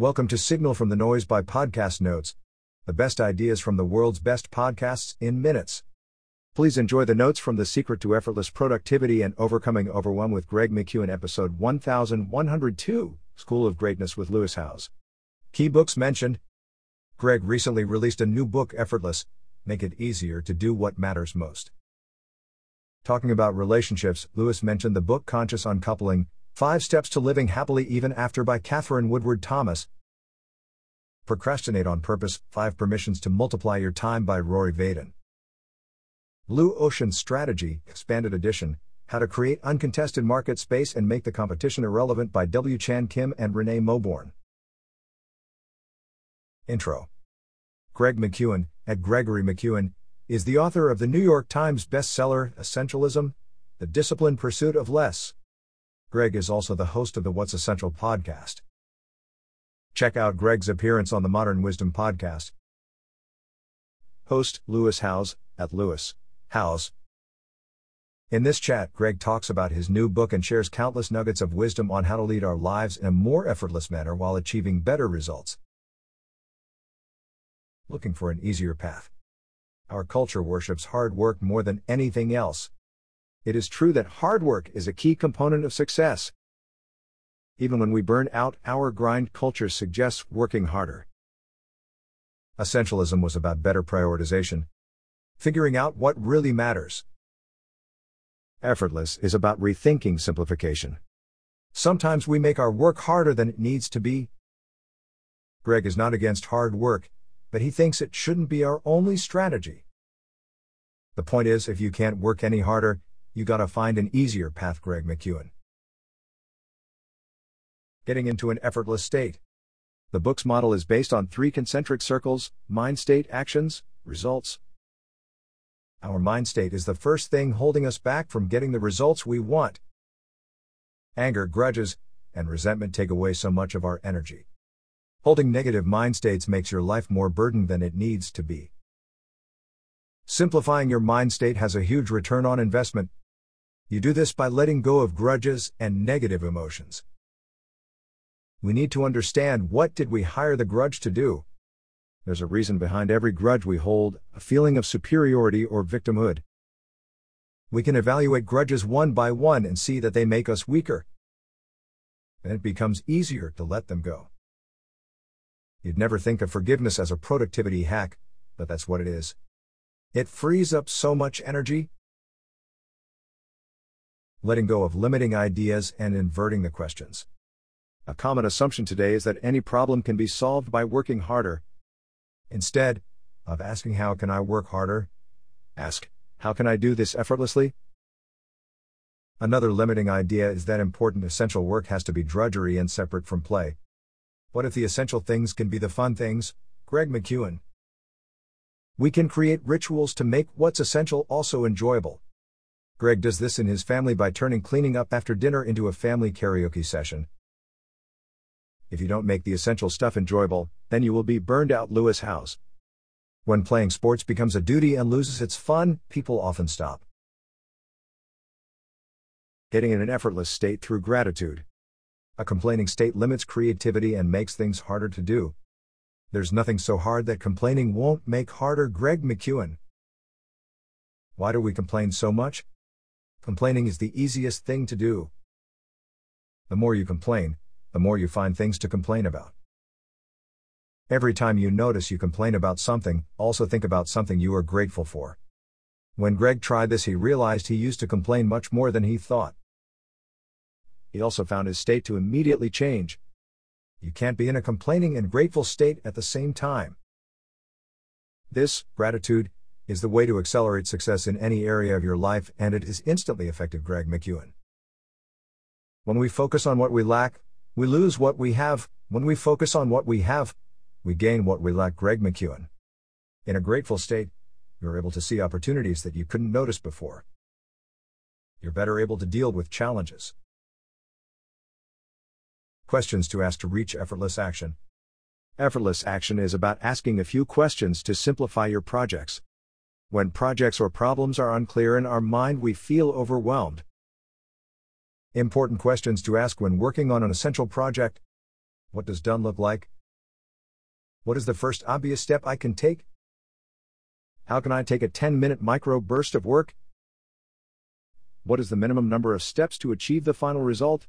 Welcome to Signal from the Noise by Podcast Notes, the best ideas from the world's best podcasts in minutes. Please enjoy the notes from The Secret to Effortless Productivity and Overcoming Overwhelm with Greg McKeown, episode 1102 School of Greatness with Lewis Howes. Key books mentioned Greg recently released a new book, Effortless Make It Easier to Do What Matters Most. Talking about relationships, Lewis mentioned the book Conscious Uncoupling Five Steps to Living Happily Even After by Katherine Woodward Thomas. Procrastinate on Purpose Five Permissions to Multiply Your Time by Rory Vaden. Blue Ocean Strategy, Expanded Edition How to Create Uncontested Market Space and Make the Competition Irrelevant by W. Chan Kim and Renee Mauborgne. Intro Greg McKeown, at Gregory McKeown, is the author of the New York Times bestseller, Essentialism The Disciplined Pursuit of Less. Greg is also the host of the What's Essential podcast. Check out Greg's appearance on the Modern Wisdom podcast. Host Lewis Howes at Lewis Howes. In this chat, Greg talks about his new book and shares countless nuggets of wisdom on how to lead our lives in a more effortless manner while achieving better results. Looking for an easier path. Our culture worships hard work more than anything else. It is true that hard work is a key component of success. Even when we burn out, our grind culture suggests working harder. Essentialism was about better prioritization, figuring out what really matters. Effortless is about rethinking simplification. Sometimes we make our work harder than it needs to be. Greg is not against hard work, but he thinks it shouldn't be our only strategy. The point is, if you can't work any harder, you gotta find an easier path, Greg McKeown. Getting into an effortless state. The book's model is based on three concentric circles mind state, actions, results. Our mind state is the first thing holding us back from getting the results we want. Anger, grudges, and resentment take away so much of our energy. Holding negative mind states makes your life more burdened than it needs to be. Simplifying your mind state has a huge return on investment. You do this by letting go of grudges and negative emotions. We need to understand what did we hire the grudge to do? There's a reason behind every grudge we hold, a feeling of superiority or victimhood. We can evaluate grudges one by one and see that they make us weaker. Then it becomes easier to let them go. You'd never think of forgiveness as a productivity hack, but that's what it is. It frees up so much energy, letting go of limiting ideas and inverting the questions. A common assumption today is that any problem can be solved by working harder. Instead of asking, How can I work harder? ask, How can I do this effortlessly? Another limiting idea is that important essential work has to be drudgery and separate from play. What if the essential things can be the fun things? Greg McKeown. We can create rituals to make what's essential also enjoyable. Greg does this in his family by turning cleaning up after dinner into a family karaoke session. If you don't make the essential stuff enjoyable, then you will be burned out. Lewis Howes. When playing sports becomes a duty and loses its fun, people often stop. Getting in an effortless state through gratitude. A complaining state limits creativity and makes things harder to do. There's nothing so hard that complaining won't make harder. Greg McKeown. Why do we complain so much? Complaining is the easiest thing to do. The more you complain, the more you find things to complain about. Every time you notice you complain about something, also think about something you are grateful for. When Greg tried this, he realized he used to complain much more than he thought. He also found his state to immediately change. You can't be in a complaining and grateful state at the same time. This, gratitude, is the way to accelerate success in any area of your life, and it is instantly effective. Greg McKeown. When we focus on what we lack, we lose what we have. When we focus on what we have, we gain what we lack. Greg McKeown. In a grateful state, you're able to see opportunities that you couldn't notice before. You're better able to deal with challenges. Questions to ask to reach effortless action. Effortless action is about asking a few questions to simplify your projects. When projects or problems are unclear in our mind, we feel overwhelmed. Important questions to ask when working on an essential project What does done look like? What is the first obvious step I can take? How can I take a 10 minute micro burst of work? What is the minimum number of steps to achieve the final result?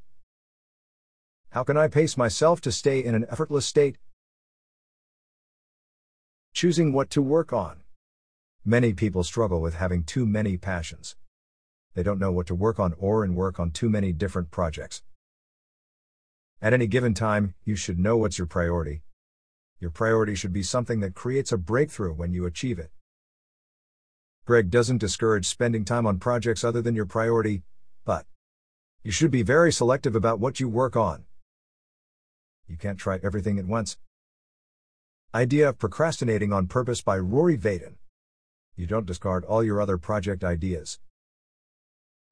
How can I pace myself to stay in an effortless state? Choosing what to work on. Many people struggle with having too many passions. They don't know what to work on or and work on too many different projects. At any given time, you should know what's your priority. Your priority should be something that creates a breakthrough when you achieve it. Greg doesn't discourage spending time on projects other than your priority, but you should be very selective about what you work on. You can't try everything at once. Idea of Procrastinating on Purpose by Rory Vaden. You don't discard all your other project ideas.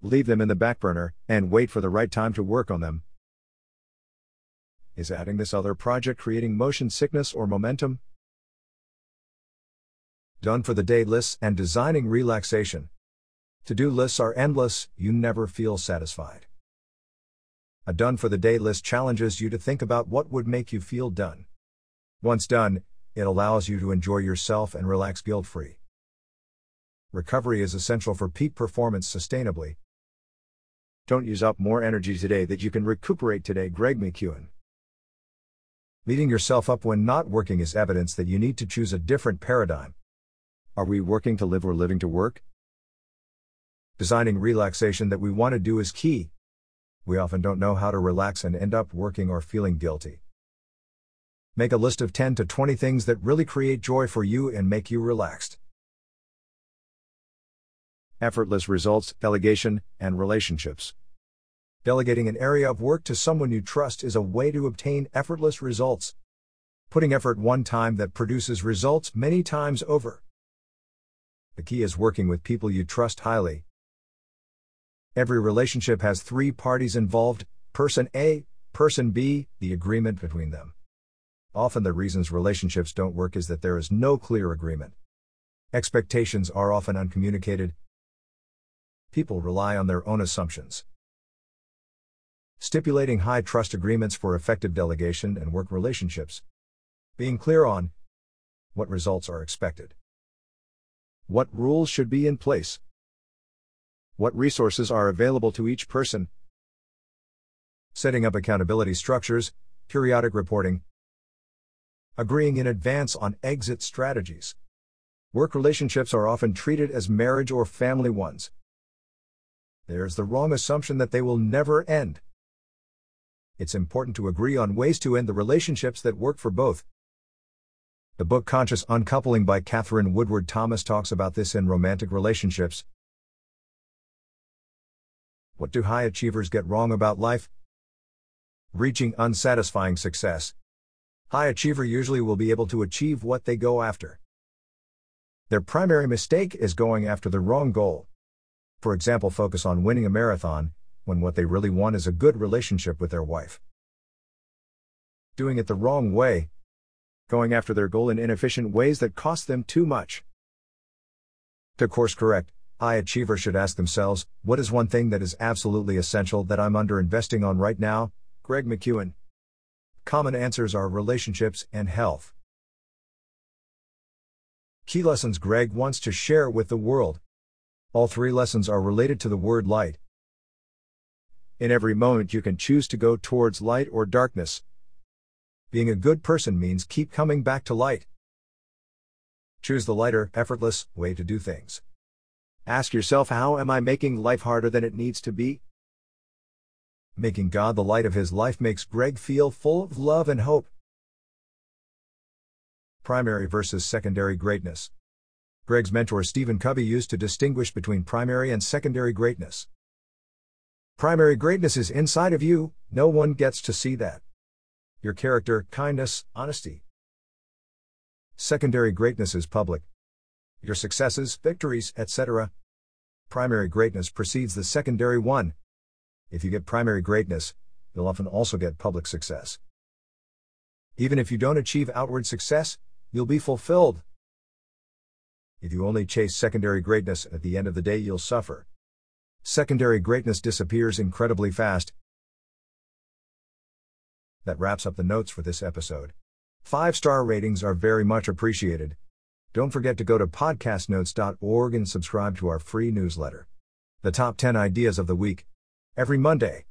Leave them in the back burner and wait for the right time to work on them. Is adding this other project creating motion sickness or momentum? Done for the day lists and designing relaxation. To do lists are endless, you never feel satisfied. A done for the day list challenges you to think about what would make you feel done. Once done, it allows you to enjoy yourself and relax guilt free. Recovery is essential for peak performance sustainably. Don't use up more energy today that you can recuperate today. Greg McKeown. Beating yourself up when not working is evidence that you need to choose a different paradigm. Are we working to live or living to work? Designing relaxation that we want to do is key. We often don't know how to relax and end up working or feeling guilty. Make a list of 10 to 20 things that really create joy for you and make you relaxed. Effortless results, delegation, and relationships. Delegating an area of work to someone you trust is a way to obtain effortless results. Putting effort one time that produces results many times over. The key is working with people you trust highly. Every relationship has three parties involved person A, person B, the agreement between them. Often the reasons relationships don't work is that there is no clear agreement. Expectations are often uncommunicated. People rely on their own assumptions. Stipulating high trust agreements for effective delegation and work relationships. Being clear on what results are expected. What rules should be in place. What resources are available to each person. Setting up accountability structures, periodic reporting. Agreeing in advance on exit strategies. Work relationships are often treated as marriage or family ones. There's the wrong assumption that they will never end it's important to agree on ways to end the relationships that work for both. The book Conscious Uncoupling by Katherine Woodward Thomas talks about this in romantic relationships. What do high achievers get wrong about life? Reaching unsatisfying success. High achiever usually will be able to achieve what they go after. Their primary mistake is going after the wrong goal. For example, focus on winning a marathon, when what they really want is a good relationship with their wife. Doing it the wrong way. Going after their goal in inefficient ways that cost them too much. To course correct, high achievers should ask themselves what is one thing that is absolutely essential that I'm under investing on right now? Greg McKeown. Common answers are relationships and health. Key lessons Greg wants to share with the world. All three lessons are related to the word light. In every moment, you can choose to go towards light or darkness. Being a good person means keep coming back to light. Choose the lighter, effortless way to do things. Ask yourself how am I making life harder than it needs to be? Making God the light of his life makes Greg feel full of love and hope. Primary versus secondary greatness. Greg's mentor Stephen Covey used to distinguish between primary and secondary greatness. Primary greatness is inside of you, no one gets to see that. Your character, kindness, honesty. Secondary greatness is public. Your successes, victories, etc. Primary greatness precedes the secondary one. If you get primary greatness, you'll often also get public success. Even if you don't achieve outward success, you'll be fulfilled. If you only chase secondary greatness, at the end of the day you'll suffer. Secondary greatness disappears incredibly fast. That wraps up the notes for this episode. Five star ratings are very much appreciated. Don't forget to go to podcastnotes.org and subscribe to our free newsletter. The top 10 ideas of the week. Every Monday.